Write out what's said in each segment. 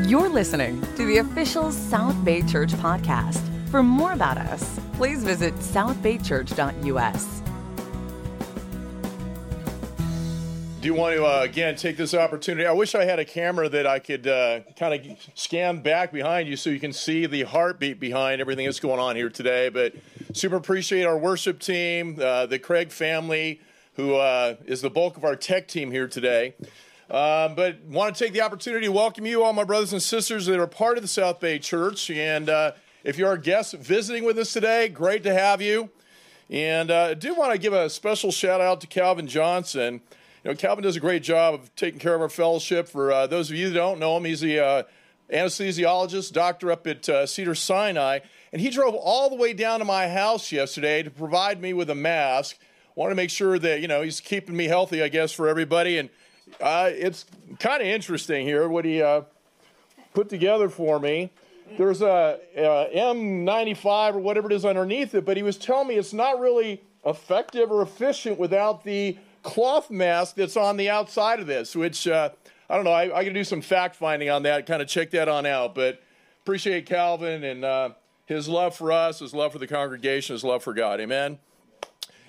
You're listening to the official South Bay Church podcast. For more about us, please visit southbaychurch.us. Do you want to uh, again take this opportunity? I wish I had a camera that I could uh, kind of scan back behind you so you can see the heartbeat behind everything that's going on here today. But super appreciate our worship team, uh, the Craig family, who uh, is the bulk of our tech team here today. Um, but want to take the opportunity to welcome you, all my brothers and sisters that are part of the South Bay Church. And uh, if you're a guest visiting with us today, great to have you. And uh, I do want to give a special shout out to Calvin Johnson. You know, Calvin does a great job of taking care of our fellowship. For uh, those of you that don't know him, he's the uh, anesthesiologist, doctor up at uh, Cedar Sinai, and he drove all the way down to my house yesterday to provide me with a mask. Wanted to make sure that you know he's keeping me healthy, I guess, for everybody. And uh, it's kind of interesting here what he uh, put together for me. There's a, a N95 or whatever it is underneath it, but he was telling me it's not really effective or efficient without the cloth mask that's on the outside of this, which uh, I don't know. I, I can do some fact finding on that, kind of check that on out. But appreciate Calvin and uh, his love for us, his love for the congregation, his love for God. Amen.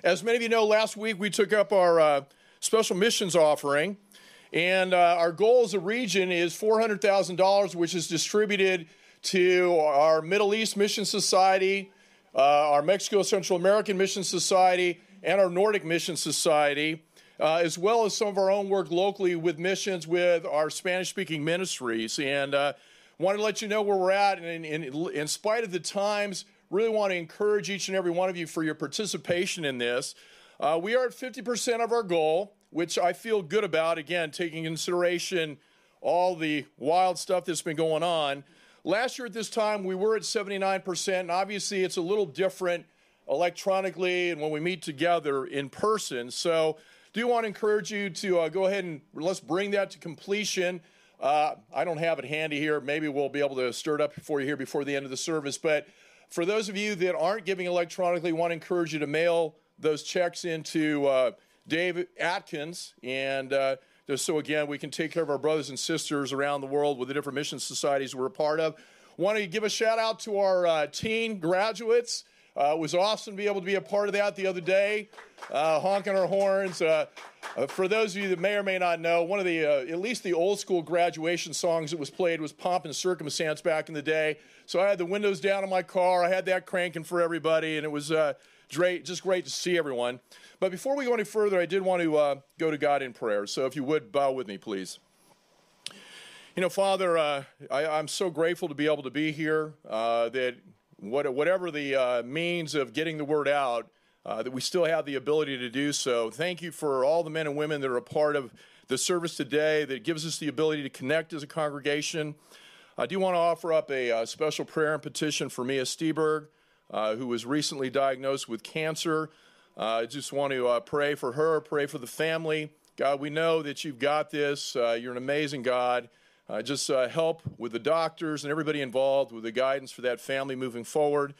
As many of you know, last week we took up our uh, special missions offering, and uh, our goal as a region is $400,000, which is distributed to our Middle East Mission Society, uh, our Mexico Central American Mission Society, and our Nordic Mission Society, uh, as well as some of our own work locally with missions with our Spanish speaking ministries. And uh, wanted to let you know where we're at. And in, spite of the times, really want to encourage each and every one of you for your participation in this. Uh, we are at 50% of our goal, which I feel good about, again, taking consideration all the wild stuff that's been going on. Last year at this time, we were at 79%, and obviously it's a little different electronically and when we meet together in person. So, do want to encourage you to uh, go ahead and let's bring that to completion. Uh, I don't have it handy here. Maybe we'll be able to stir it up for you here before the end of the service. But for those of you that aren't giving electronically, want to encourage you to mail those checks into uh, Dave Atkins. And uh, so, again, we can take care of our brothers and sisters around the world with the different mission societies we're a part of. Want to give a shout out to our uh, teen graduates. Uh, it was awesome to be able to be a part of that the other day, uh, honking our horns. Uh, uh for those of you that may or may not know, one of the, uh, at least the old school graduation songs that was played was Pomp and Circumstance back in the day. So I had the windows down in my car. I had that cranking for everybody, and it was uh, great, just great to see everyone. But before we go any further, I did want to go to God in prayer. So if you would bow with me, please. You know, Father, I, am so grateful to be able to be here. that what, whatever the uh, means of getting the word out, uh, that we still have the ability to do so. Thank you for all the men and women that are a part of the service today that gives us the ability to connect as a congregation. I do want to offer up a, a uh, special prayer and petition for Mia Steberg, uh, who was recently diagnosed with cancer. Uh, I just want to uh, pray for her, pray for the family. God, we know that you've got this. you're an amazing God. Uh, just uh, help with the doctors and everybody involved with the guidance for that family moving forward.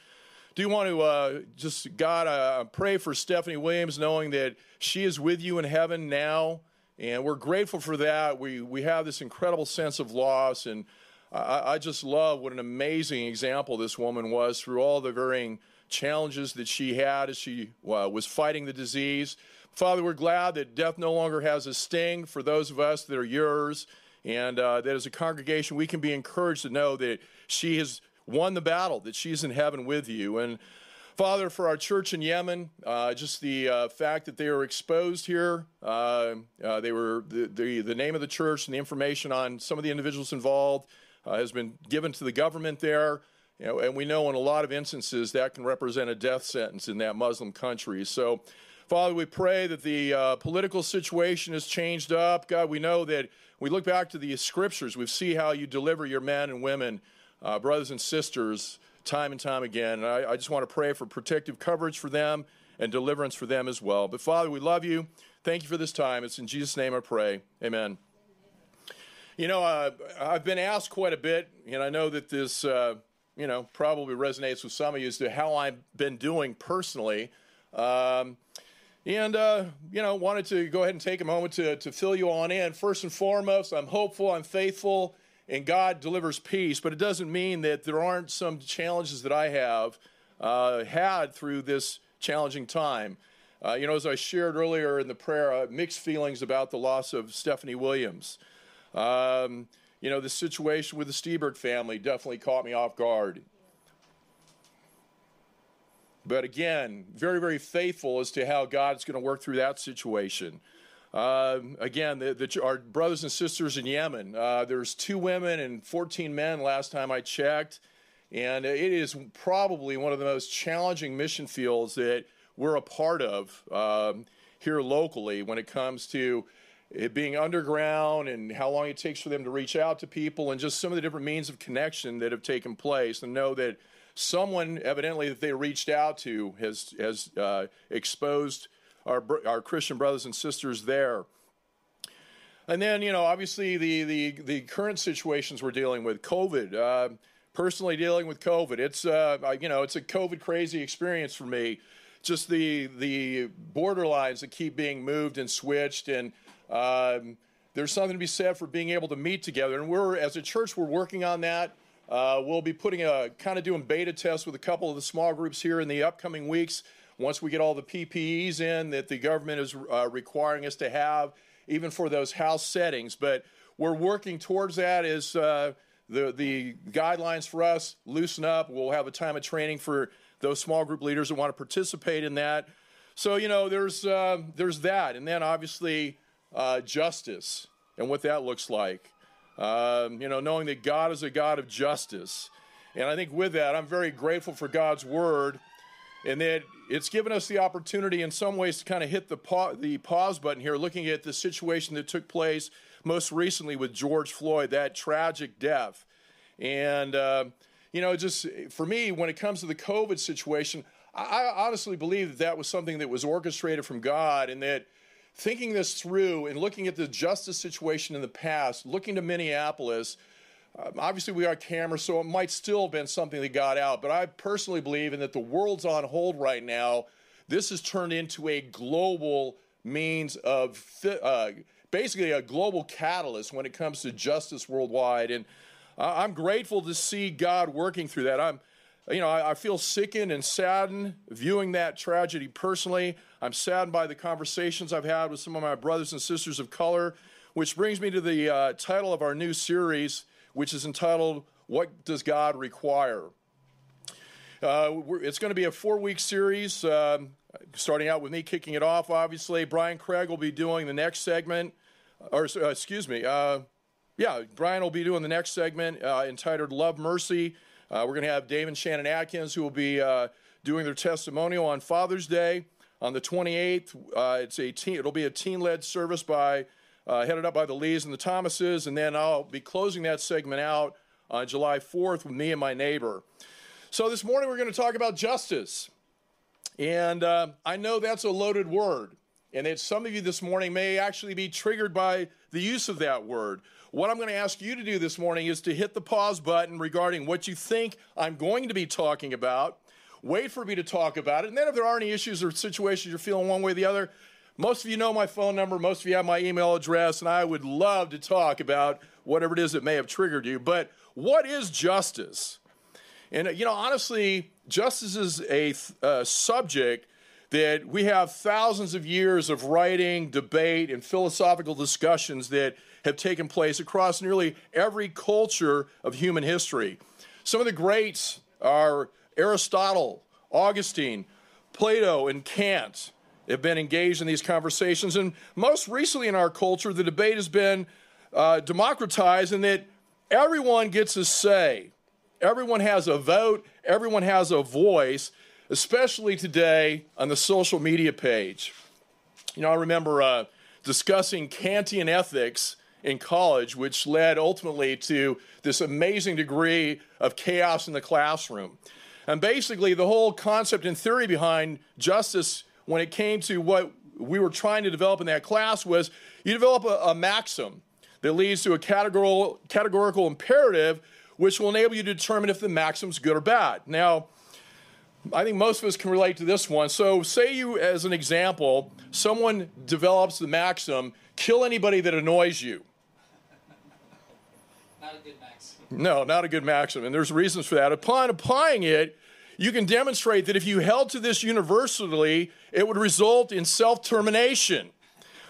Do you want to uh, just, God, uh, pray for Stephanie Williams, knowing that she is with you in heaven now, and we're grateful for that. We, we have this incredible sense of loss, and I, I just love what an amazing example this woman was through all the varying challenges that she had as she uh, was fighting the disease. Father, we're glad that death no longer has a sting for those of us that are yours and uh, that as a congregation we can be encouraged to know that she has won the battle, that she's in heaven with you. And Father, for our church in Yemen, uh, just the uh, fact that they were exposed here, uh, uh, they were the, the, the, name of the church and the information on some of the individuals involved uh, has been given to the government there. You know, and we know in a lot of instances that can represent a death sentence in that Muslim country. So, Father, we pray that the uh, political situation has changed up. God, we know that we look back to the scriptures, we see how you deliver your men and women, uh, brothers and sisters, time and time again. And I, I just want to pray for protective coverage for them and deliverance for them as well. But Father, we love you. Thank you for this time. It's in Jesus' name I pray. Amen. You know, uh, I've been asked quite a bit, and I know that this, uh, you know, probably resonates with some of you as to how I've been doing personally. Um, and, uh, you know, wanted to go ahead and take a moment to, to fill you on in. First and foremost, I'm hopeful, I'm faithful, and God delivers peace, but it doesn't mean that there aren't some challenges that I have uh, had through this challenging time. Uh, you know, as I shared earlier in the prayer, mixed feelings about the loss of Stephanie Williams. Um, you know, the situation with the Stiebert family definitely caught me off guard. But again, very, very faithful as to how God's going to work through that situation. Uh, again, the, the, our brothers and sisters in Yemen, uh, there's two women and 14 men last time I checked. And it is probably one of the most challenging mission fields that we're a part of um, here locally when it comes to it being underground and how long it takes for them to reach out to people and just some of the different means of connection that have taken place and know that someone evidently that they reached out to has has uh, exposed our our Christian brothers and sisters there. And then you know obviously the the the current situations we're dealing with COVID. Uh, personally dealing with COVID, it's uh, you know it's a COVID crazy experience for me. Just the the borderlines that keep being moved and switched and um, there's something to be said for being able to meet together. And we're, as a church, we're working on that. Uh, we'll be putting a kind of doing beta tests with a couple of the small groups here in the upcoming weeks. Once we get all the PPEs in that the government is uh, requiring us to have, even for those house settings. But we're working towards that. As uh, the the guidelines for us loosen up, we'll have a time of training for those small group leaders that want to participate in that. So you know, there's uh, there's that, and then obviously uh, justice and what that looks like. Um, you know, knowing that God is a God of justice. And I think with that, I'm very grateful for God's word and that it's given us the opportunity in some ways to kind of hit the, pa- the pause button here, looking at the situation that took place most recently with George Floyd, that tragic death. And, uh, you know, just for me, when it comes to the COVID situation, I, I honestly believe that that was something that was orchestrated from God and that thinking this through and looking at the justice situation in the past, looking to Minneapolis, um, obviously we got cameras, so it might still have been something that got out. But I personally believe in that the world's on hold right now. This has turned into a global means of uh, basically a global catalyst when it comes to justice worldwide. And uh, I'm grateful to see God working through that. I'm you know, I, I, feel sickened and saddened viewing that tragedy personally. I'm saddened by the conversations I've had with some of my brothers and sisters of color, which brings me to the uh, title of our new series, which is entitled, What Does God Require? Uh, it's going to be a four week series, um, starting out with me kicking it off, obviously. Brian Craig will be doing the next segment, or uh, excuse me, uh, yeah, Brian will be doing the next segment uh, entitled Love Mercy. Uh, we're going to have Dave and Shannon Atkins who will be uh, doing their testimonial on Father's Day on the 28th. Uh, it's a teen, it'll be a teen-led service by uh, headed up by the Lees and the Thomases, and then I'll be closing that segment out on July 4th with me and my neighbor. So this morning we're going to talk about justice, and uh, I know that's a loaded word, and that some of you this morning may actually be triggered by the use of that word. What I'm going to ask you to do this morning is to hit the pause button regarding what you think I'm going to be talking about. Wait for me to talk about it. And then if there are any issues or situations you're feeling one way or the other, most of you know my phone number, most of you have my email address, and I would love to talk about whatever it is that may have triggered you. But what is justice? And, you know, honestly, justice is a uh, subject that we have thousands of years of writing, debate, and philosophical discussions that have taken place across nearly every culture of human history. Some of the greats are Aristotle, Augustine, Plato, and Kant have been engaged in these conversations. And most recently in our culture, the debate has been uh, democratized in that everyone gets a say, everyone has a vote, everyone has a voice, especially today on the social media page. You know, I remember uh, discussing Kantian ethics in college, which led ultimately to this amazing degree of chaos in the classroom. And basically, the whole concept and theory behind justice, when it came to what we were trying to develop in that class, was you develop a, a maxim that leads to a categorical, categorical imperative, which will enable you to determine if the maxim's good or bad. Now, I think most of us can relate to this one. So, say you, as an example, someone develops the maxim kill anybody that annoys you. Not a good maxim. No, not a good maxim. And there's reasons for that. Upon applying it, you can demonstrate that if you held to this universally, it would result in self termination,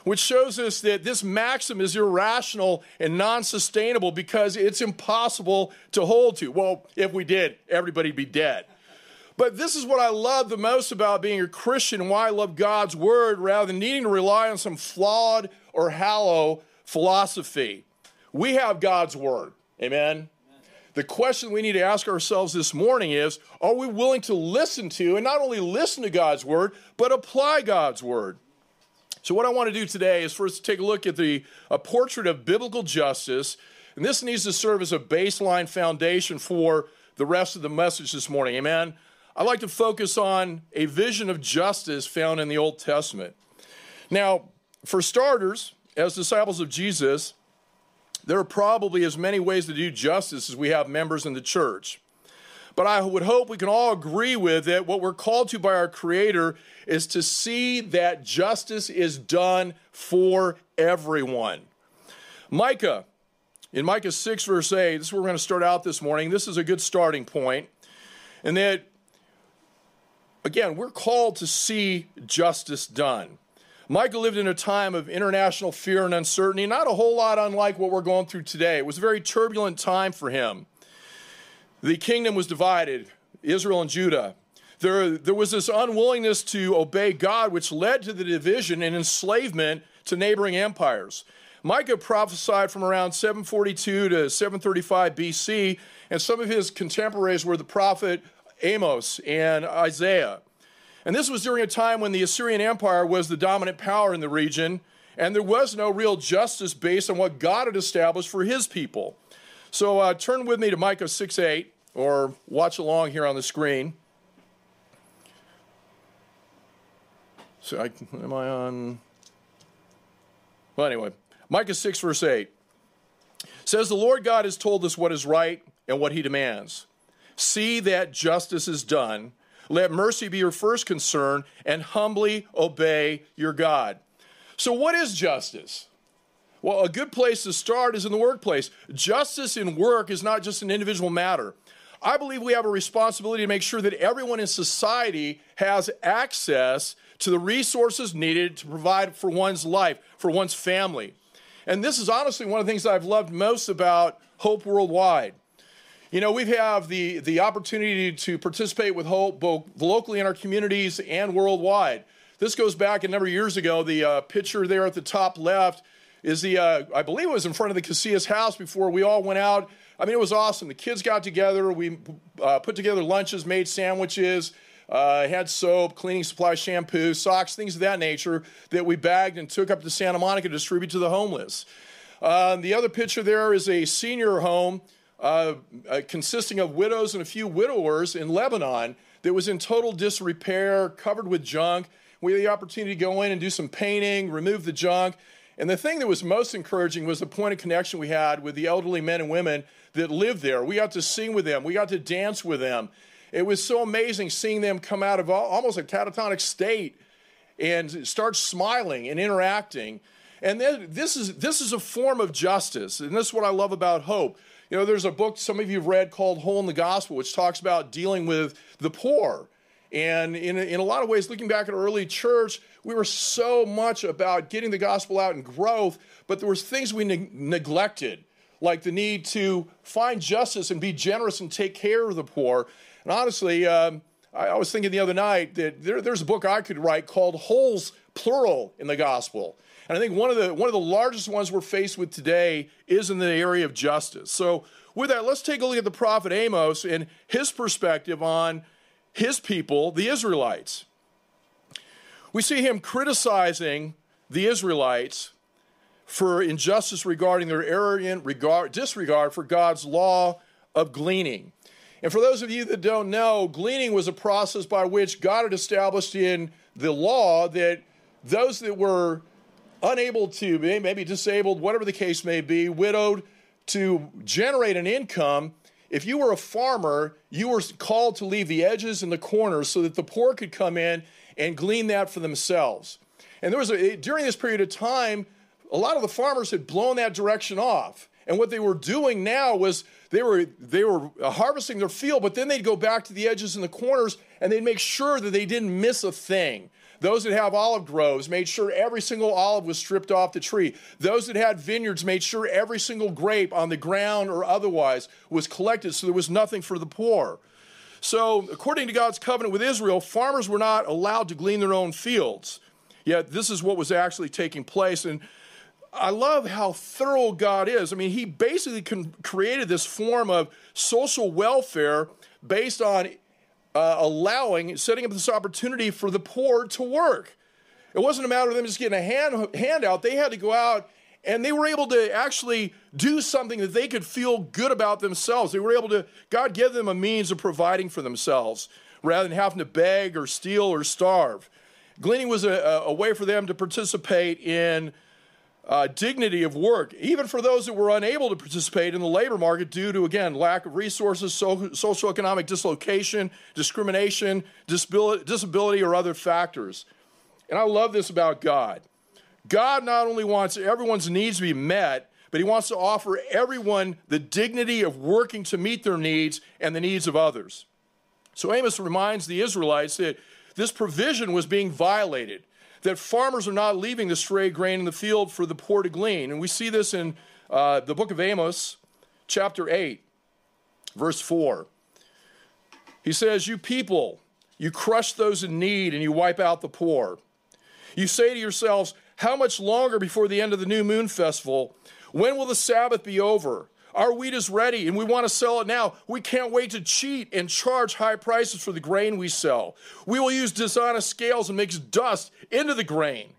which shows us that this maxim is irrational and non sustainable because it's impossible to hold to. Well, if we did, everybody'd be dead. But this is what I love the most about being a Christian why I love God's word rather than needing to rely on some flawed or hollow philosophy. We have God's word. Amen. The question we need to ask ourselves this morning is Are we willing to listen to, and not only listen to God's word, but apply God's word? So, what I want to do today is first take a look at the a portrait of biblical justice, and this needs to serve as a baseline foundation for the rest of the message this morning. Amen. I'd like to focus on a vision of justice found in the Old Testament. Now, for starters, as disciples of Jesus, there are probably as many ways to do justice as we have members in the church. But I would hope we can all agree with that what we're called to by our Creator is to see that justice is done for everyone. Micah, in Micah 6, verse 8, this is where we're going to start out this morning. This is a good starting point. And that, again, we're called to see justice done. Micah lived in a time of international fear and uncertainty, not a whole lot unlike what we're going through today. It was a very turbulent time for him. The kingdom was divided, Israel and Judah. There, there was this unwillingness to obey God, which led to the division and enslavement to neighboring empires. Micah prophesied from around 742 to 735 BC, and some of his contemporaries were the prophet Amos and Isaiah. And this was during a time when the Assyrian Empire was the dominant power in the region, and there was no real justice based on what God had established for his people. So uh, turn with me to Micah 6 8, or watch along here on the screen. So I, am I on? Well, anyway, Micah 6, verse 8 says, The Lord God has told us what is right and what he demands. See that justice is done let mercy be your first concern and humbly obey your God. So, what is justice? Well, a good place to start is in the workplace. Justice in work is not just an individual matter. I believe we have a responsibility to make sure that everyone in society has access to the resources needed to provide for one's life, for one's family. And this is honestly one of the things I've loved most about Hope Worldwide. You know, we have the, the opportunity to participate with Hope both locally in our communities and worldwide. This goes back a number of years ago. The uh, picture there at the top left is the, uh, I believe it was in front of the Casillas house before we all went out. I mean, it was awesome. The kids got together. We uh, put together lunches, made sandwiches, uh, had soap, cleaning supplies, shampoo, socks, things of that nature that we bagged and took up to Santa Monica to distribute to the homeless. Uh, the other picture there is a senior home uh, uh, consisting of widows and a few widowers in Lebanon that was in total disrepair, covered with junk. We had the opportunity to go in and do some painting, remove the junk. And the thing that was most encouraging was the point of connection we had with the elderly men and women that lived there. We got to sing with them, we got to dance with them. It was so amazing seeing them come out of almost a catatonic state and start smiling and interacting. And then this is, this is a form of justice. And this is what I love about hope. You know, there's a book some of you have read called Hole in the Gospel, which talks about dealing with the poor. And in, in a lot of ways, looking back at early church, we were so much about getting the gospel out and growth, but there was things we ne- neglected, like the need to find justice and be generous and take care of the poor. And honestly, um, I, I, was thinking the other night that there, there's a book I could write called Holes, plural, in the gospel. And I think one of the one of the largest ones we're faced with today is in the area of justice. So with that, let's take a look at the prophet Amos and his perspective on his people, the Israelites. We see him criticizing the Israelites for injustice regarding their arrogant regard, disregard for God's law of gleaning. And for those of you that don't know, gleaning was a process by which God had established in the law that those that were unable to, be, maybe disabled, whatever the case may be, widowed, to generate an income, if you were a farmer, you were called to leave the edges and the corners so that the poor could come in and glean that for themselves. And there was a, during this period of time, a lot of the farmers had blown that direction off. And what they were doing now was they were they were harvesting their field, but then they'd go back to the edges and the corners and they'd make sure that they didn't miss a thing. Those that have olive groves made sure every single olive was stripped off the tree. Those that had vineyards made sure every single grape on the ground or otherwise was collected so there was nothing for the poor. So, according to God's covenant with Israel, farmers were not allowed to glean their own fields. Yet, this is what was actually taking place. And I love how thorough God is. I mean, He basically created this form of social welfare based on uh, allowing, setting up this opportunity for the poor to work. It wasn't a matter of them just getting a hand, handout. They had to go out and they were able to actually do something that they could feel good about themselves. They were able to, God gave them a means of providing for themselves rather than having to beg or steal or starve. Gleaning was a, a way for them to participate in uh, dignity of work, even for those that were unable to participate in the labor market due to, again, lack of resources, so, social economic dislocation, discrimination, disability, disability, or other factors. And I love this about God. God not only wants everyone's needs to be met, but He wants to offer everyone the dignity of working to meet their needs and the needs of others. So Amos reminds the Israelites that this provision was being violated that farmers are not leaving the stray grain in the field for the poor to glean. And we see this in uh, the book of Amos, chapter 8, verse 4. He says, You people, you crush those in need and you wipe out the poor. You say to yourselves, How much longer before the end of the new moon festival? When will the Sabbath be over? Our wheat is ready and we want to sell it now. We can't wait to cheat and charge high prices for the grain we sell. We will use dishonest scales and mix dust into the grain.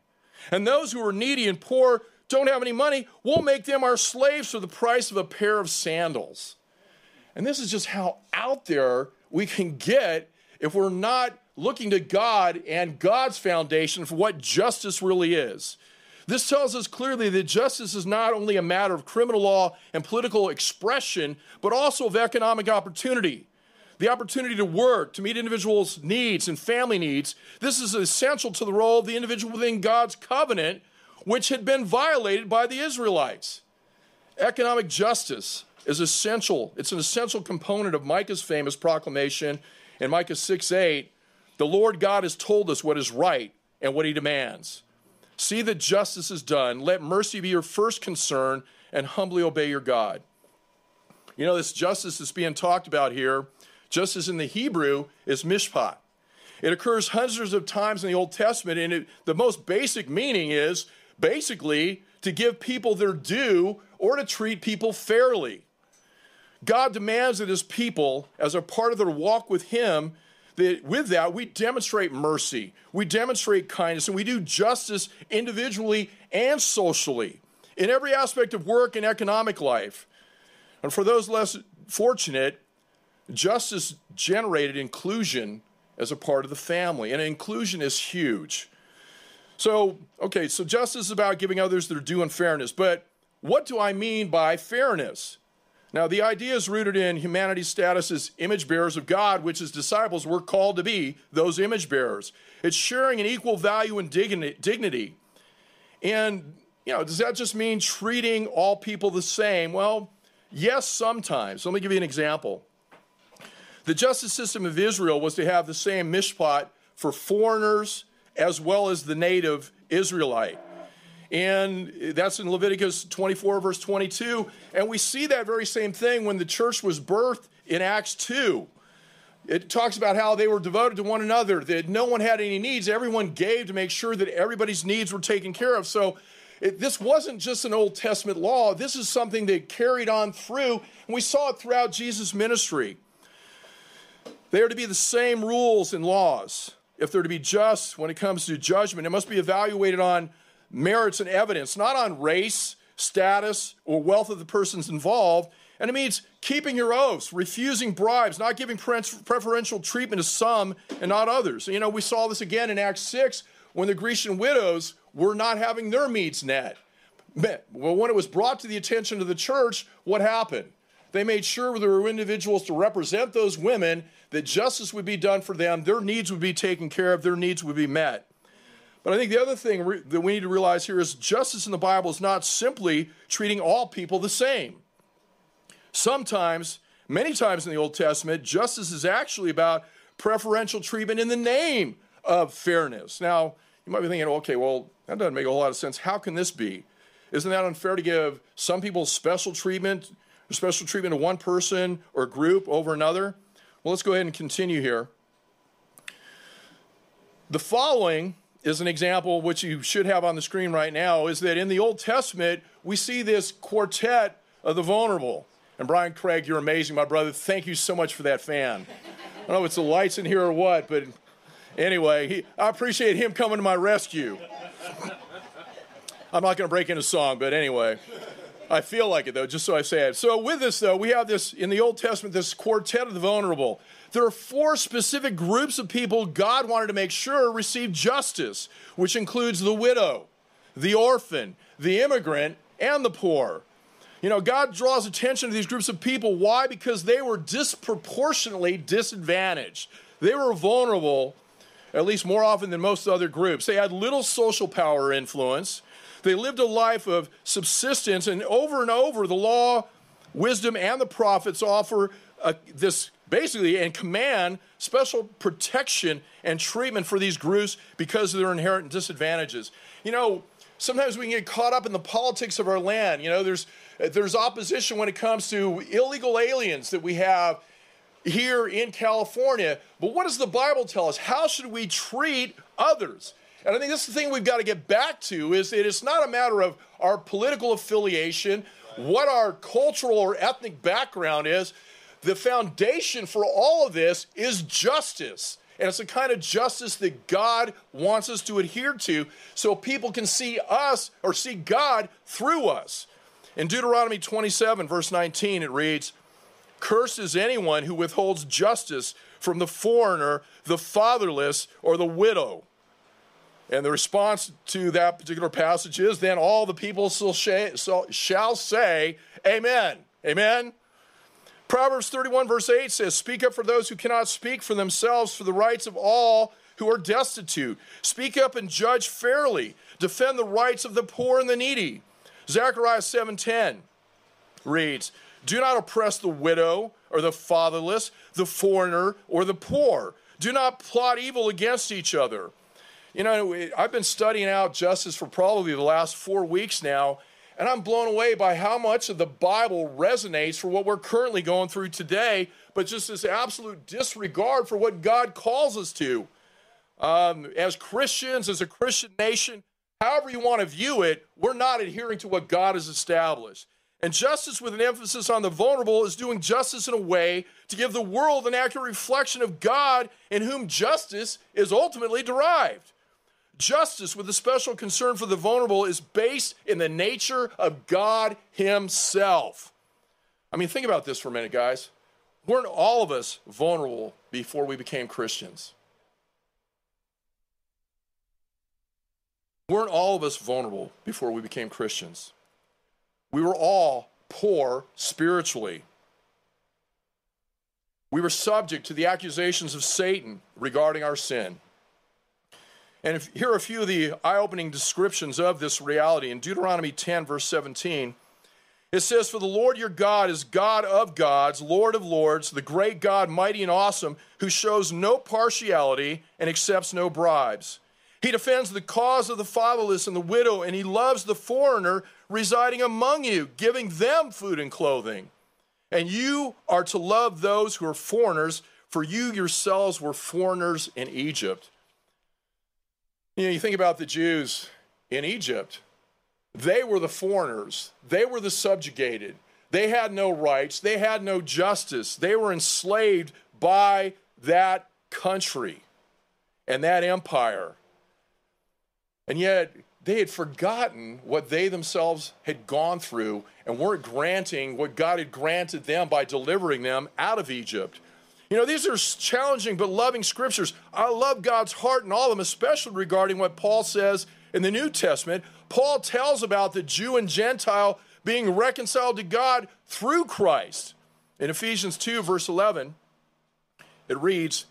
And those who are needy and poor don't have any money, we'll make them our slaves for the price of a pair of sandals. And this is just how out there we can get if we're not looking to God and God's foundation for what justice really is. This tells us clearly that justice is not only a matter of criminal law and political expression, but also of economic opportunity. The opportunity to work, to meet individuals' needs and family needs. This is essential to the role of the individual within God's covenant, which had been violated by the Israelites. Economic justice is essential. It's an essential component of Micah's famous proclamation in Micah 6 8. The Lord God has told us what is right and what he demands. See that justice is done. Let mercy be your first concern and humbly obey your God. You know, this justice that's being talked about here, just as in the Hebrew, is mishpat. It occurs hundreds of times in the Old Testament, and it, the most basic meaning is basically to give people their due or to treat people fairly. God demands that his people, as a part of their walk with him, that with that, we demonstrate mercy, we demonstrate kindness, and we do justice individually and socially in every aspect of work and economic life. And for those less fortunate, justice generated inclusion as a part of the family, and inclusion is huge. So, okay, so justice is about giving others their due and fairness, but what do I mean by fairness? Now, the idea is rooted in humanity's status as image bearers of God, which as disciples we're called to be those image bearers. It's sharing an equal value and dignity. And, you know, does that just mean treating all people the same? Well, yes, sometimes. Let me give you an example. The justice system of Israel was to have the same mishpat for foreigners as well as the native Israelite. And that's in Leviticus 24, verse 22. And we see that very same thing when the church was birthed in Acts 2. It talks about how they were devoted to one another, that no one had any needs. Everyone gave to make sure that everybody's needs were taken care of. So it, this wasn't just an Old Testament law, this is something that carried on through, and we saw it throughout Jesus' ministry. They are to be the same rules and laws. If they're to be just when it comes to judgment, it must be evaluated on merits and evidence, not on race, status, or wealth of the persons involved. And it means keeping your oaths, refusing bribes, not giving preferential treatment to some and not others. You know, we saw this again in Acts 6 when the Grecian widows were not having their needs met. Well, when it was brought to the attention of the church, what happened? They made sure there were individuals to represent those women, that justice would be done for them, their needs would be taken care of, their needs would be met. But I think the other thing re- that we need to realize here is justice in the Bible is not simply treating all people the same. Sometimes, many times in the Old Testament, justice is actually about preferential treatment in the name of fairness. Now, you might be thinking, okay, well, that doesn't make a whole lot of sense. How can this be? Isn't that unfair to give some people special treatment, special treatment to one person or group over another? Well, let's go ahead and continue here. The following is an example, which you should have on the screen right now, is that in the Old Testament, we see this quartet of the vulnerable. And Brian Craig, you're amazing, my brother. Thank you so much for that fan. I don't know if it's the lights in here or what, but anyway, he, I appreciate him coming to my rescue. I'm not going to break into song, but anyway, I feel like it though, just so I say it. So, with this though, we have this in the Old Testament, this quartet of the vulnerable. There are four specific groups of people God wanted to make sure received justice, which includes the widow, the orphan, the immigrant, and the poor. You know, God draws attention to these groups of people. Why? Because they were disproportionately disadvantaged. They were vulnerable, at least more often than most other groups. They had little social power or influence. They lived a life of subsistence, and over and over, the law, wisdom, and the prophets offer uh, this basically and command special protection and treatment for these groups because of their inherent disadvantages. You know, sometimes we can get caught up in the politics of our land. You know, there's there's opposition when it comes to illegal aliens that we have here in California. But what does the Bible tell us? How should we treat others? And I think this is the thing we've got to get back to is it's not a matter of our political affiliation, what our cultural or ethnic background is, the foundation for all of this is justice. And it's the kind of justice that God wants us to adhere to so people can see us or see God through us. In Deuteronomy 27, verse 19, it reads, Cursed is anyone who withholds justice from the foreigner, the fatherless, or the widow. And the response to that particular passage is, Then all the people shall say, Amen. Amen. Proverbs 31, verse 8 says, Speak up for those who cannot speak for themselves, for the rights of all who are destitute. Speak up and judge fairly. Defend the rights of the poor and the needy. Zechariah 7:10 reads, Do not oppress the widow or the fatherless, the foreigner or the poor. Do not plot evil against each other. You know, I've been studying out justice for probably the last four weeks now, and I'm blown away by how much of the Bible resonates for what we're currently going through today, but just this absolute disregard for what God calls us to. Um, as Christians, as a Christian nation, however you want to view it, we're not adhering to what God has established. And justice with an emphasis on the vulnerable is doing justice in a way to give the world an accurate reflection of God in whom justice is ultimately derived. Justice with a special concern for the vulnerable is based in the nature of God Himself. I mean, think about this for a minute, guys. Weren't all of us vulnerable before we became Christians? Weren't all of us vulnerable before we became Christians? We were all poor spiritually. We were subject to the accusations of Satan regarding our sin. And if, here are a few of the eye opening descriptions of this reality. In Deuteronomy 10, verse 17, it says, For the Lord your God is God of gods, Lord of lords, the great God, mighty and awesome, who shows no partiality and accepts no bribes. He defends the cause of the fatherless and the widow, and he loves the foreigner residing among you, giving them food and clothing. And you are to love those who are foreigners, for you yourselves were foreigners in Egypt. You know, you think about the Jews in Egypt, they were the foreigners, they were the subjugated. They had no rights, they had no justice. They were enslaved by that country and that empire. And yet, they had forgotten what they themselves had gone through and weren't granting what God had granted them by delivering them out of Egypt. You know, these are challenging but loving scriptures. I love God's heart in all of them, especially regarding what Paul says in the New Testament. Paul tells about the Jew and Gentile being reconciled to God through Christ. In Ephesians 2, verse 11, it reads,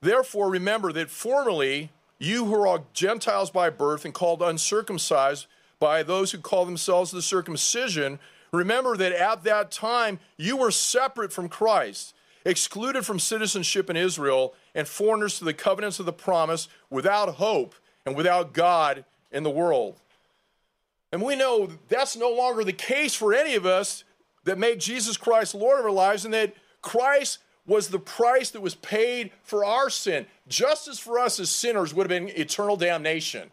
Therefore, remember that formerly, you who are Gentiles by birth and called uncircumcised by those who call themselves the circumcision, remember that at that time you were separate from Christ, excluded from citizenship in Israel, and foreigners to the covenants of the promise, without hope and without God in the world. And we know that's no longer the case for any of us that make Jesus Christ Lord of our lives, and that Christ was the price that was paid for our sin. Justice for us as sinners would have been eternal damnation.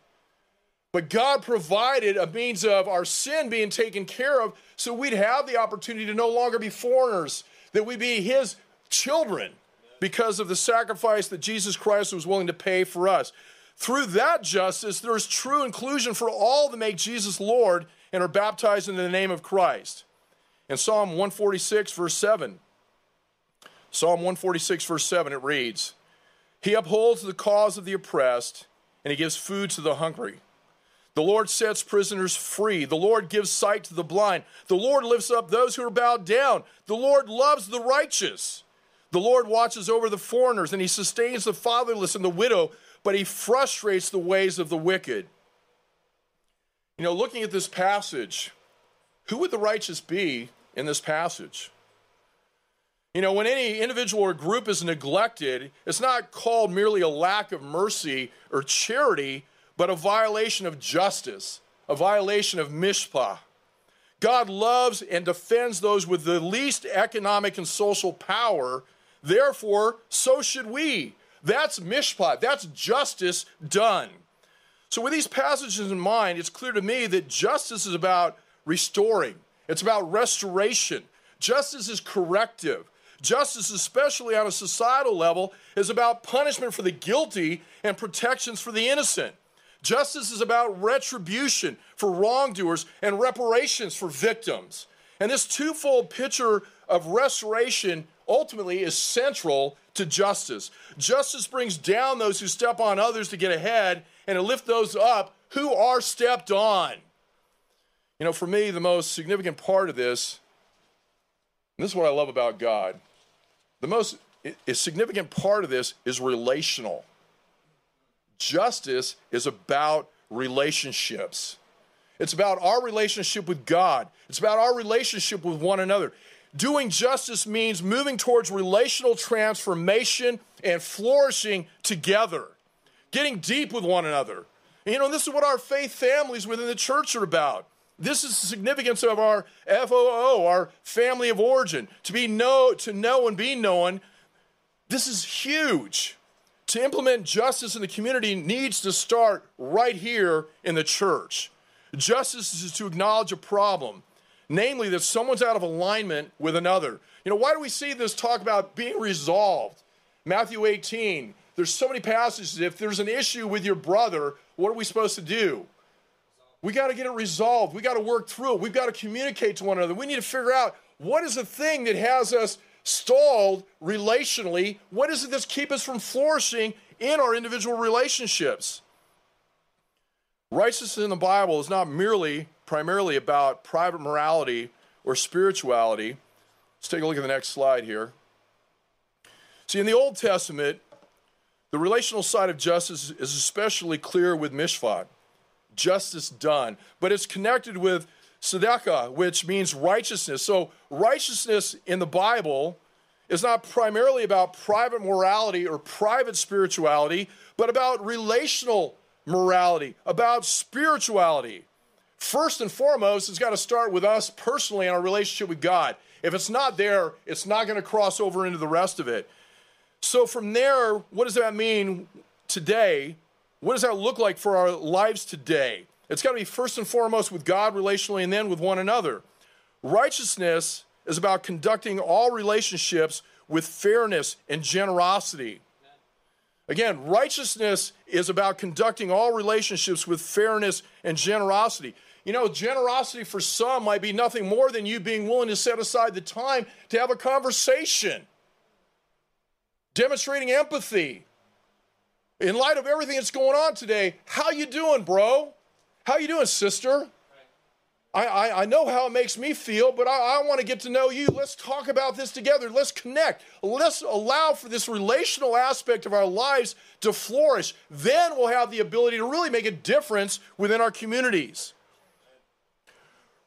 But God provided a means of our sin being taken care of so we'd have the opportunity to no longer be foreigners, that we be His children because of the sacrifice that Jesus Christ was willing to pay for us. Through that justice, there is true inclusion for all that make Jesus Lord and are baptized in the name of Christ. In Psalm 146, verse 7, Psalm 146, verse 7, it reads, He upholds the cause of the oppressed, and he gives food to the hungry. The Lord sets prisoners free. The Lord gives sight to the blind. The Lord lifts up those who are bowed down. The Lord loves the righteous. The Lord watches over the foreigners, and he sustains the fatherless and the widow, but he frustrates the ways of the wicked. You know, looking at this passage, who would the righteous be in this passage? You know, when any individual or group is neglected, it's not called merely a lack of mercy or charity, but a violation of justice, a violation of mishpat. God loves and defends those with the least economic and social power. Therefore, so should we. That's mishpat. That's justice done. So, with these passages in mind, it's clear to me that justice is about restoring, it's about restoration. Justice is corrective. Justice, especially on a societal level, is about punishment for the guilty and protections for the innocent. Justice is about retribution for wrongdoers and reparations for victims. And this twofold picture of restoration ultimately is central to justice. Justice brings down those who step on others to get ahead and to lift those up who are stepped on. You know, for me, the most significant part of this, this is what I love about God, the most a significant part of this is relational. Justice is about relationships. It's about our relationship with God. It's about our relationship with one another. Doing justice means moving towards relational transformation and flourishing together, getting deep with one another. And, you know, this is what our faith families within the church are about. This is the significance of our FOO, our family of origin, to be know, to know and be known. This is huge. To implement justice in the community needs to start right here in the church. Justice is to acknowledge a problem, namely that someone's out of alignment with another. You know, why do we see this talk about being resolved? Matthew 18, there's so many passages. If there's an issue with your brother, what are we supposed to do? We got to get it resolved. We got to work through it. We've got to communicate to one another. We need to figure out what is the thing that has us stalled relationally? What is it that's keep us from flourishing in our individual relationships? Righteousness in the Bible is not merely primarily about private morality or spirituality. Let's take a look at the next slide here. See, in the Old Testament, the relational side of justice is especially clear with Mishpat justice done. But it's connected with tzedakah, which means righteousness. So, righteousness in the Bible is not primarily about private morality or private spirituality, but about relational morality, about spirituality. First and foremost, it's got to start with us personally and our relationship with God. If it's not there, it's not going to cross over into the rest of it. So, from there, what does that mean today what does that look like for our lives today? It's got to be first and foremost with God relationally and then with one another. Righteousness is about conducting all relationships with fairness and generosity. Again, righteousness is about conducting all relationships with fairness and generosity. You know, generosity for some might be nothing more than you being willing to set aside the time to have a conversation, demonstrating empathy, in light of everything that's going on today, how you doing, bro? How you doing, sister? I, I, I, know how it makes me feel, but I, I want to get to know you. Let's talk about this together. Let's connect. Let's allow for this relational aspect of our lives to flourish. Then we'll have the ability to really make a difference within our communities.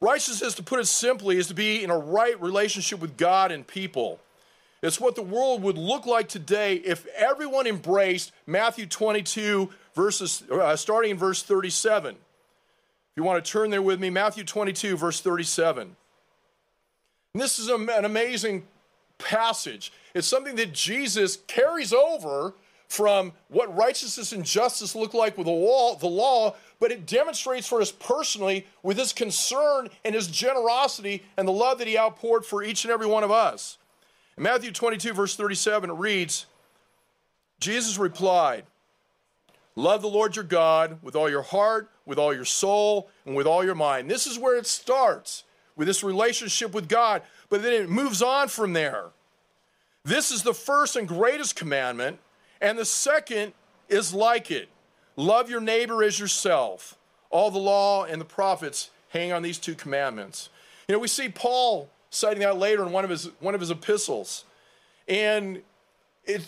Righteousness, to put it simply, is to be in a right relationship with God and people. It's what the world would look like today if everyone embraced Matthew 22, verses, uh, starting in verse 37 If you want to turn there with me, Matthew 22, verse 37. And this is an amazing passage. It's something that Jesus carries over from what righteousness and justice look like with the law, the law, but it demonstrates for us personally with his concern and his generosity and the love that he outpoured for each and every one of us. In Matthew 22, verse 37, it reads Jesus replied, Love the Lord your God with all your heart, with all your soul, and with all your mind. This is where it starts with this relationship with God, but then it moves on from there. This is the first and greatest commandment, and the second is like it love your neighbor as yourself. All the law and the prophets hang on these two commandments. You know, we see Paul citing that later in one of his one of his epistles. And it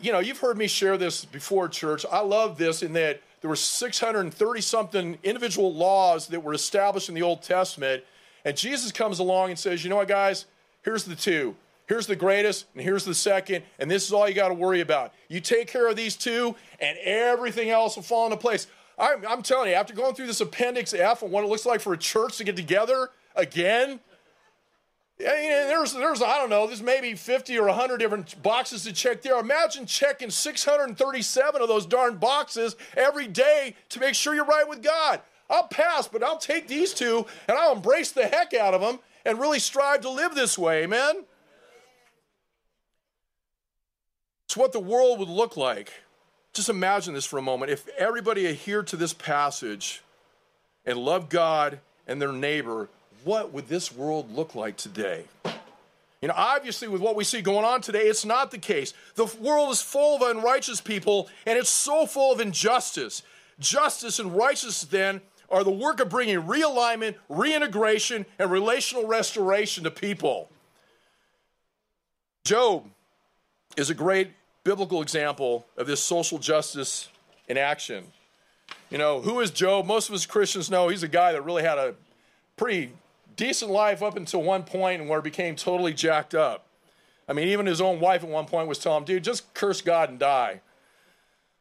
you know, you've heard me share this before, church. I love this in that there were 630 something individual laws that were established in the Old Testament. And Jesus comes along and says, you know what, guys? Here's the two. Here's the greatest, and here's the second, and this is all you got to worry about. You take care of these two, and everything else will fall into place. I'm, I'm telling you, after going through this Appendix F and what it looks like for a church to get together again, there's, there's, I don't know, there's maybe 50 or 100 different boxes to check there. Imagine checking 637 of those darn boxes every day to make sure you're right with God. I'll pass, but I'll take these two and I'll embrace the heck out of them and really strive to live this way, amen? What the world would look like. Just imagine this for a moment. If everybody adhered to this passage and loved God and their neighbor what would this world look like today? You know, obviously, with what we see going on today, it's not the case. The world is full of unrighteous people, and it's so full of injustice. Justice and righteousness, then, are the work of bringing realignment, reintegration, and relational restoration to people. Job is a great biblical example of this social justice in action. You know, who is Job? Most of us Christians know he's a guy that really had a pretty decent life up until one point and where it became totally jacked up. I mean, even his own wife at one point was telling him, dude, just curse God and die.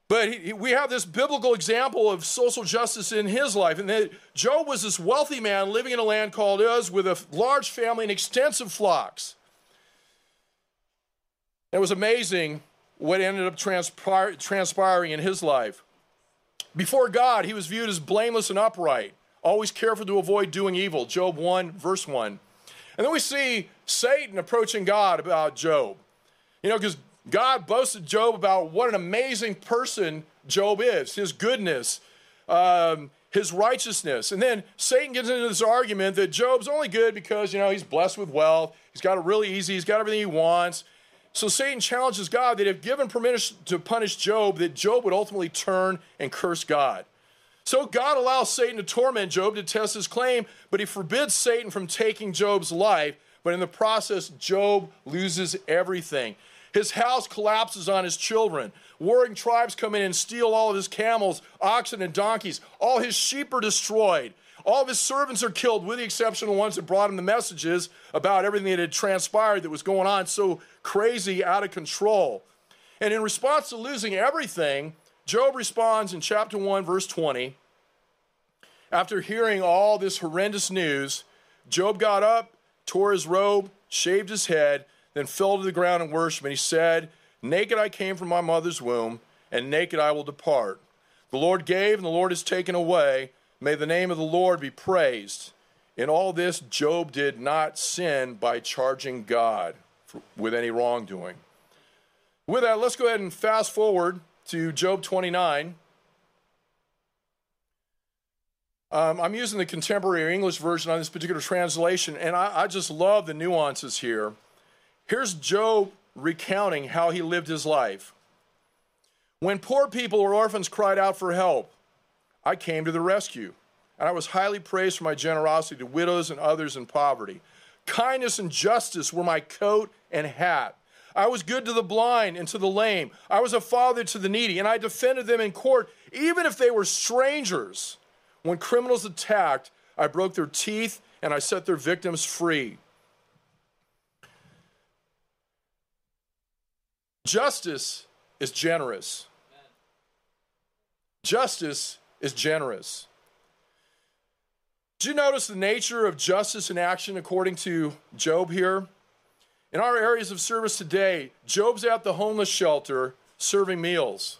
But he, we have this biblical example of social justice in his life. And that Job was this wealthy man living in a land called Uz with a large family and extensive flocks. It was amazing what ended up transpir- transpiring in his life. Before God, he was viewed as blameless and upright always careful to avoid doing evil. Job 1, verse 1. And then we see Satan approaching God about Job. You know, because God boasted Job about what an amazing person Job is, his goodness, um, his righteousness. And then Satan gets into this argument that Job's only good because, you know, he's blessed with wealth, he's got it really easy, he's got everything he wants. So Satan challenges God that if given permission to punish Job, that Job would ultimately turn and curse God. So God allows Satan to torment Job to test his claim, but he forbids Satan from taking Job's life. But in the process, Job loses everything. His house collapses on his children. Warring tribes come in and steal all of his camels, oxen, and donkeys. All his sheep are destroyed. All of his servants are killed, with the exception of the ones that brought him the messages about everything that had transpired that was going on so crazy, out of control. And in response to losing everything, Job responds in chapter 1, verse 20. After hearing all this horrendous news, Job got up, tore his robe, shaved his head, then fell to the ground and worshiped. And he said, Naked I came from my mother's womb, and naked I will depart. The Lord gave, and the Lord has taken away. May the name of the Lord be praised. In all this, Job did not sin by charging God with any wrongdoing. With that, let's go ahead and fast forward to Job 29. Um, I'm using the contemporary English version on this particular translation, and I, I just love the nuances here. Here's Job recounting how he lived his life. When poor people or orphans cried out for help, I came to the rescue. and I was highly praised for my generosity to widows and others in poverty. Kindness and justice were my coat and hat. I was good to the blind and to the lame. I was a father to the needy, and I defended them in court, even if they were strangers. When criminals attacked, I broke their teeth and I set their victims free. Justice is generous. Justice is generous. Did you notice the nature of justice in action according to Job here? In our areas of service today, Job's at the homeless shelter serving meals.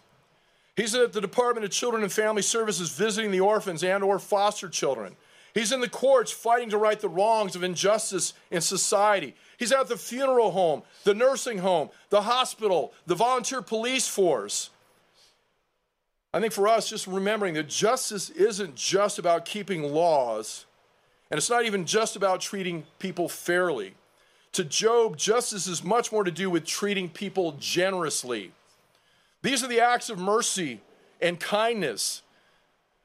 He's at the Department of Children and Family Services visiting the orphans and or foster children. He's in the courts fighting to right the wrongs of injustice in society. He's at the funeral home, the nursing home, the hospital, the volunteer police force. I think for us, just remembering that justice isn't just about keeping laws, and it's not even just about treating people fairly. To Job, justice is much more to do with treating people generously. These are the acts of mercy and kindness,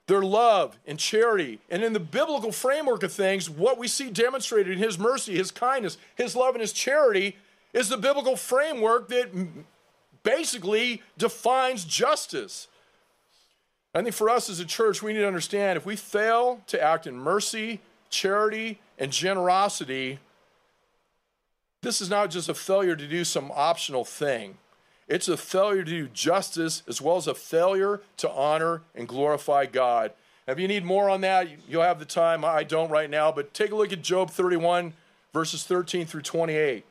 their love and charity. And in the biblical framework of things, what we see demonstrated in his mercy, his kindness, his love, and his charity is the biblical framework that basically defines justice. I think for us as a church, we need to understand if we fail to act in mercy, charity, and generosity, this is not just a failure to do some optional thing. It's a failure to do justice as well as a failure to honor and glorify God. If you need more on that, you'll have the time. I don't right now, but take a look at Job 31, verses 13 through 28.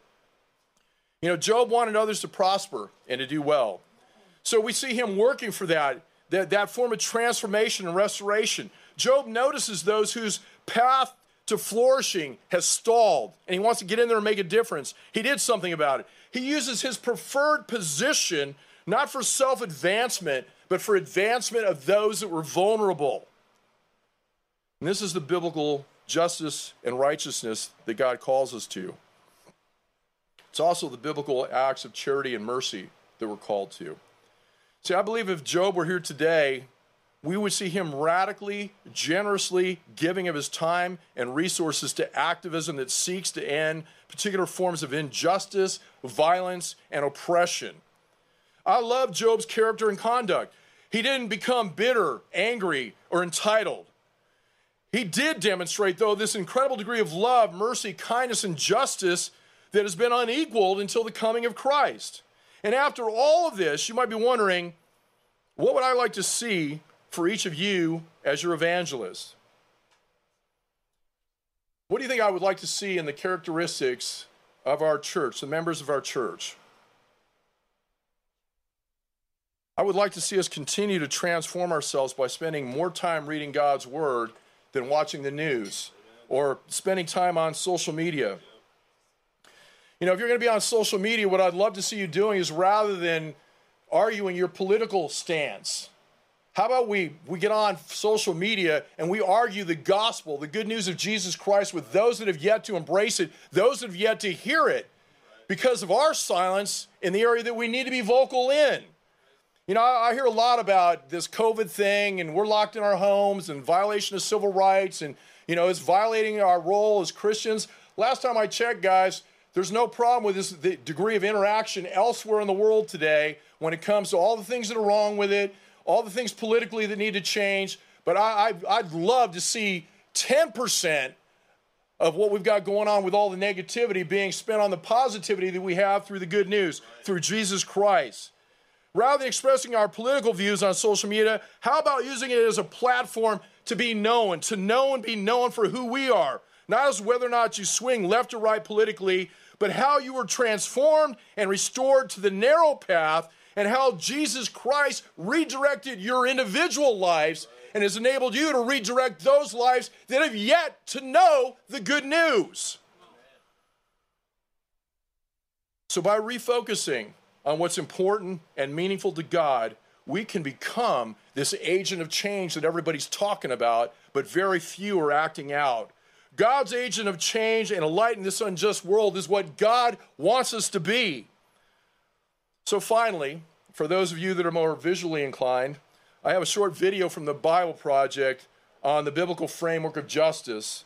You know, Job wanted others to prosper and to do well. So we see him working for that, that, that form of transformation and restoration. Job notices those whose path to flourishing has stalled and he wants to get in there and make a difference. He did something about it. He uses his preferred position not for self advancement, but for advancement of those that were vulnerable. And this is the biblical justice and righteousness that God calls us to. It's also the biblical acts of charity and mercy that we're called to. See, I believe if Job were here today, we would see him radically, generously giving of his time and resources to activism that seeks to end particular forms of injustice, violence, and oppression. I love Job's character and conduct. He didn't become bitter, angry, or entitled. He did demonstrate, though, this incredible degree of love, mercy, kindness, and justice that has been unequaled until the coming of Christ. And after all of this, you might be wondering, what would I like to see for each of you as your evangelist. What do you think I would like to see in the characteristics of our church, the members of our church? I would like to see us continue to transform ourselves by spending more time reading God's Word than watching the news or spending time on social media. You know, if you're going to be on social media, what I'd love to see you doing is rather than arguing your political stance, how about we, we get on social media and we argue the gospel, the good news of Jesus Christ with those that have yet to embrace it, those that have yet to hear it, because of our silence in the area that we need to be vocal in. You know, I, I hear a lot about this COVID thing and we're locked in our homes and violation of civil rights and, you know, it's violating our role as Christians. Last time I checked, guys, there's no problem with this the degree of interaction elsewhere in the world today when it comes to all the things that are wrong with it all the things politically that need to change. But I, I, I'd love to see 10% of what we've got going on with all the negativity being spent on the positivity that we have through the good news, through Jesus Christ. Rather than expressing our political views on social media, how about using it as a platform to be known, to know and be known for who we are? Not as whether or not you swing left or right politically, but how you were transformed and restored to the narrow path and how Jesus Christ redirected your individual lives and has enabled you to redirect those lives that have yet to know the good news. So, by refocusing on what's important and meaningful to God, we can become this agent of change that everybody's talking about, but very few are acting out. God's agent of change and a light in this unjust world is what God wants us to be. So, finally, for those of you that are more visually inclined, I have a short video from the Bible Project on the biblical framework of justice.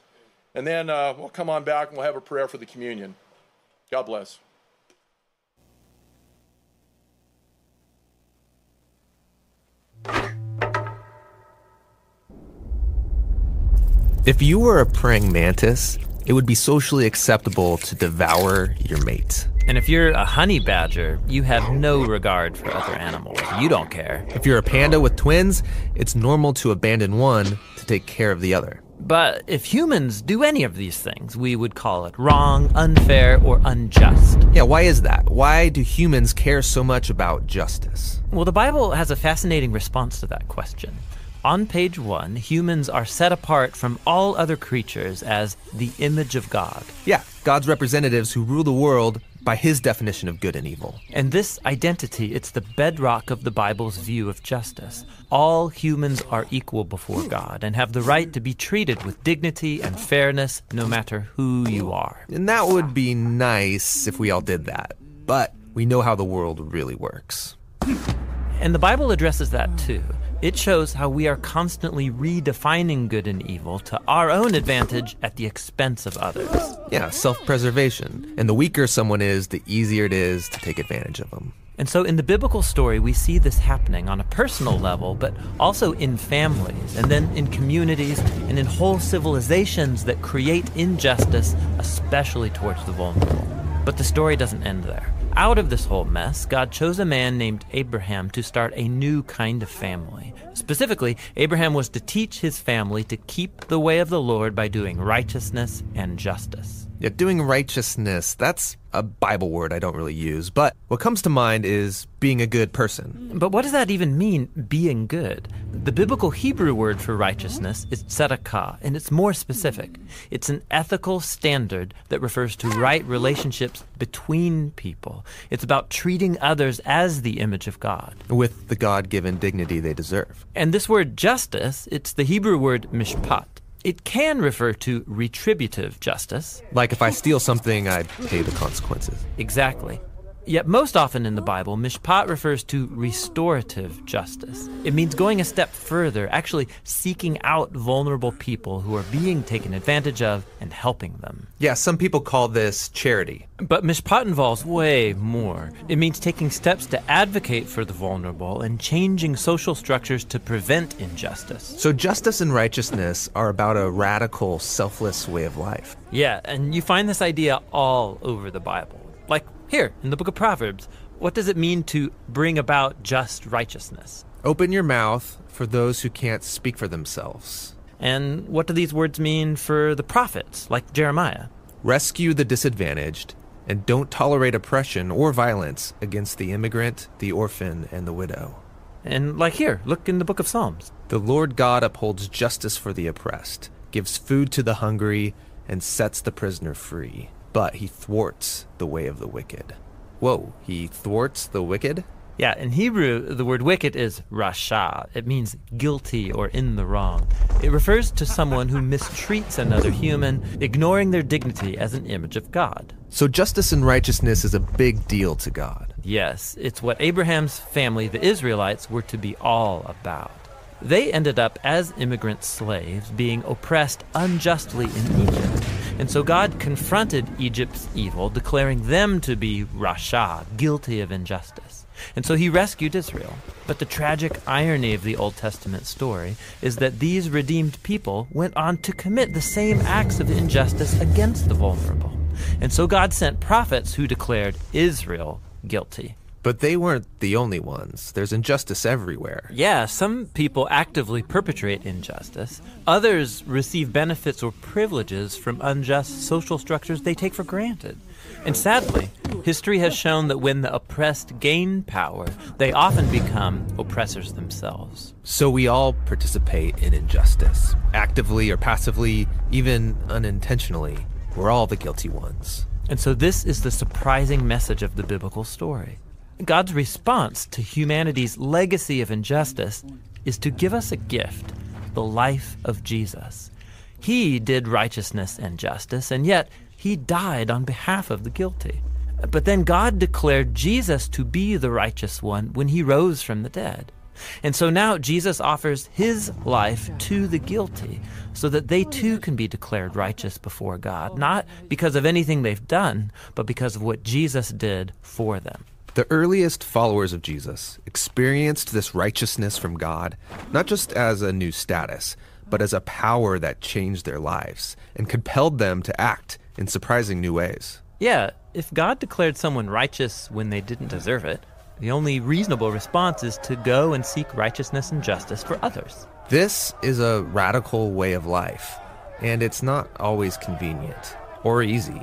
And then uh, we'll come on back and we'll have a prayer for the communion. God bless. If you were a praying mantis, it would be socially acceptable to devour your mate. And if you're a honey badger, you have no regard for other animals. You don't care. If you're a panda with twins, it's normal to abandon one to take care of the other. But if humans do any of these things, we would call it wrong, unfair, or unjust. Yeah, why is that? Why do humans care so much about justice? Well, the Bible has a fascinating response to that question. On page one, humans are set apart from all other creatures as the image of God. Yeah, God's representatives who rule the world by his definition of good and evil. And this identity, it's the bedrock of the Bible's view of justice. All humans are equal before God and have the right to be treated with dignity and fairness no matter who you are. And that would be nice if we all did that. But we know how the world really works. And the Bible addresses that too. It shows how we are constantly redefining good and evil to our own advantage at the expense of others. Yeah, self preservation. And the weaker someone is, the easier it is to take advantage of them. And so in the biblical story, we see this happening on a personal level, but also in families, and then in communities, and in whole civilizations that create injustice, especially towards the vulnerable. But the story doesn't end there. Out of this whole mess, God chose a man named Abraham to start a new kind of family. Specifically, Abraham was to teach his family to keep the way of the Lord by doing righteousness and justice. Yeah, doing righteousness, that's a Bible word I don't really use, but what comes to mind is being a good person. But what does that even mean, being good? The biblical Hebrew word for righteousness is tzedakah, and it's more specific. It's an ethical standard that refers to right relationships between people. It's about treating others as the image of God. With the God given dignity they deserve. And this word justice, it's the Hebrew word mishpat. It can refer to retributive justice. Like if I steal something, I pay the consequences. Exactly. Yet most often in the Bible, mishpat refers to restorative justice. It means going a step further, actually seeking out vulnerable people who are being taken advantage of and helping them. Yeah, some people call this charity. But mishpat involves way more. It means taking steps to advocate for the vulnerable and changing social structures to prevent injustice. So justice and righteousness are about a radical, selfless way of life. Yeah, and you find this idea all over the Bible. Like here, in the book of Proverbs, what does it mean to bring about just righteousness? Open your mouth for those who can't speak for themselves. And what do these words mean for the prophets, like Jeremiah? Rescue the disadvantaged, and don't tolerate oppression or violence against the immigrant, the orphan, and the widow. And like here, look in the book of Psalms. The Lord God upholds justice for the oppressed, gives food to the hungry, and sets the prisoner free but he thwarts the way of the wicked. Whoa, he thwarts the wicked? Yeah, in Hebrew, the word wicked is rasha. It means guilty or in the wrong. It refers to someone who mistreats another human, ignoring their dignity as an image of God. So justice and righteousness is a big deal to God. Yes, it's what Abraham's family, the Israelites, were to be all about. They ended up as immigrant slaves, being oppressed unjustly in Egypt. And so God confronted Egypt's evil, declaring them to be Rasha, guilty of injustice. And so he rescued Israel. But the tragic irony of the Old Testament story is that these redeemed people went on to commit the same acts of injustice against the vulnerable. And so God sent prophets who declared Israel guilty. But they weren't the only ones. There's injustice everywhere. Yeah, some people actively perpetrate injustice. Others receive benefits or privileges from unjust social structures they take for granted. And sadly, history has shown that when the oppressed gain power, they often become oppressors themselves. So we all participate in injustice, actively or passively, even unintentionally. We're all the guilty ones. And so this is the surprising message of the biblical story. God's response to humanity's legacy of injustice is to give us a gift the life of Jesus. He did righteousness and justice, and yet he died on behalf of the guilty. But then God declared Jesus to be the righteous one when he rose from the dead. And so now Jesus offers his life to the guilty so that they too can be declared righteous before God, not because of anything they've done, but because of what Jesus did for them. The earliest followers of Jesus experienced this righteousness from God not just as a new status, but as a power that changed their lives and compelled them to act in surprising new ways. Yeah, if God declared someone righteous when they didn't deserve it, the only reasonable response is to go and seek righteousness and justice for others. This is a radical way of life, and it's not always convenient or easy.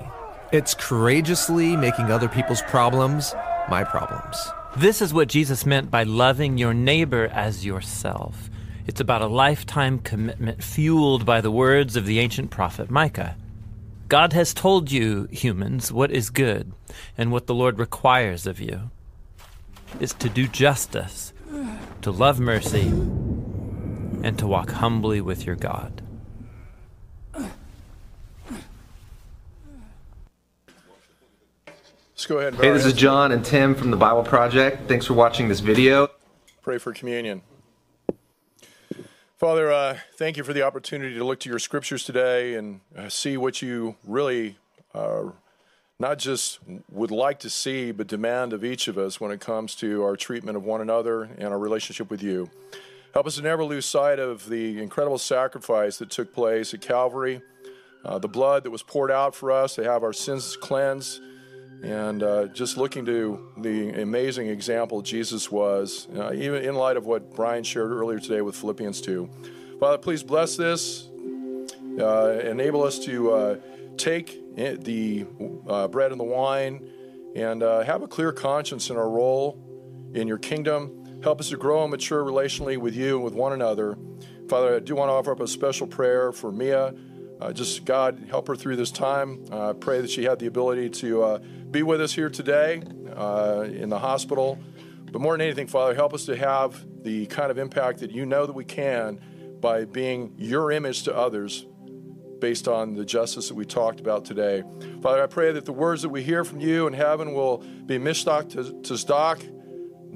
It's courageously making other people's problems my problems. This is what Jesus meant by loving your neighbor as yourself. It's about a lifetime commitment fueled by the words of the ancient prophet Micah. God has told you, humans, what is good and what the Lord requires of you is to do justice, to love mercy, and to walk humbly with your God. Let's go ahead Hey, this is John and Tim from the Bible Project. Thanks for watching this video. pray for communion. Father, uh, thank you for the opportunity to look to your scriptures today and uh, see what you really uh, not just would like to see, but demand of each of us when it comes to our treatment of one another and our relationship with you. Help us to never lose sight of the incredible sacrifice that took place at Calvary, uh, the blood that was poured out for us to have our sins cleansed, and uh, just looking to the amazing example Jesus was, uh, even in light of what Brian shared earlier today with Philippians 2. Father, please bless this, uh, enable us to uh, take the uh, bread and the wine and uh, have a clear conscience in our role in your kingdom. Help us to grow and mature relationally with you and with one another. Father, I do want to offer up a special prayer for Mia. Just God, help her through this time. I pray that she had the ability to be with us here today uh, in the hospital. But more than anything, Father, help us to have the kind of impact that you know that we can by being your image to others based on the justice that we talked about today. Father, I pray that the words that we hear from you in heaven will be mishpat to, to zdak,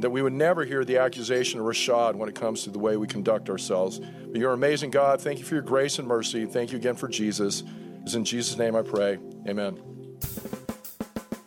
that we would never hear the accusation of rasha when it comes to the way we conduct ourselves. But you're amazing, God. Thank you for your grace and mercy. Thank you again for Jesus. It's in Jesus' name I pray. Amen.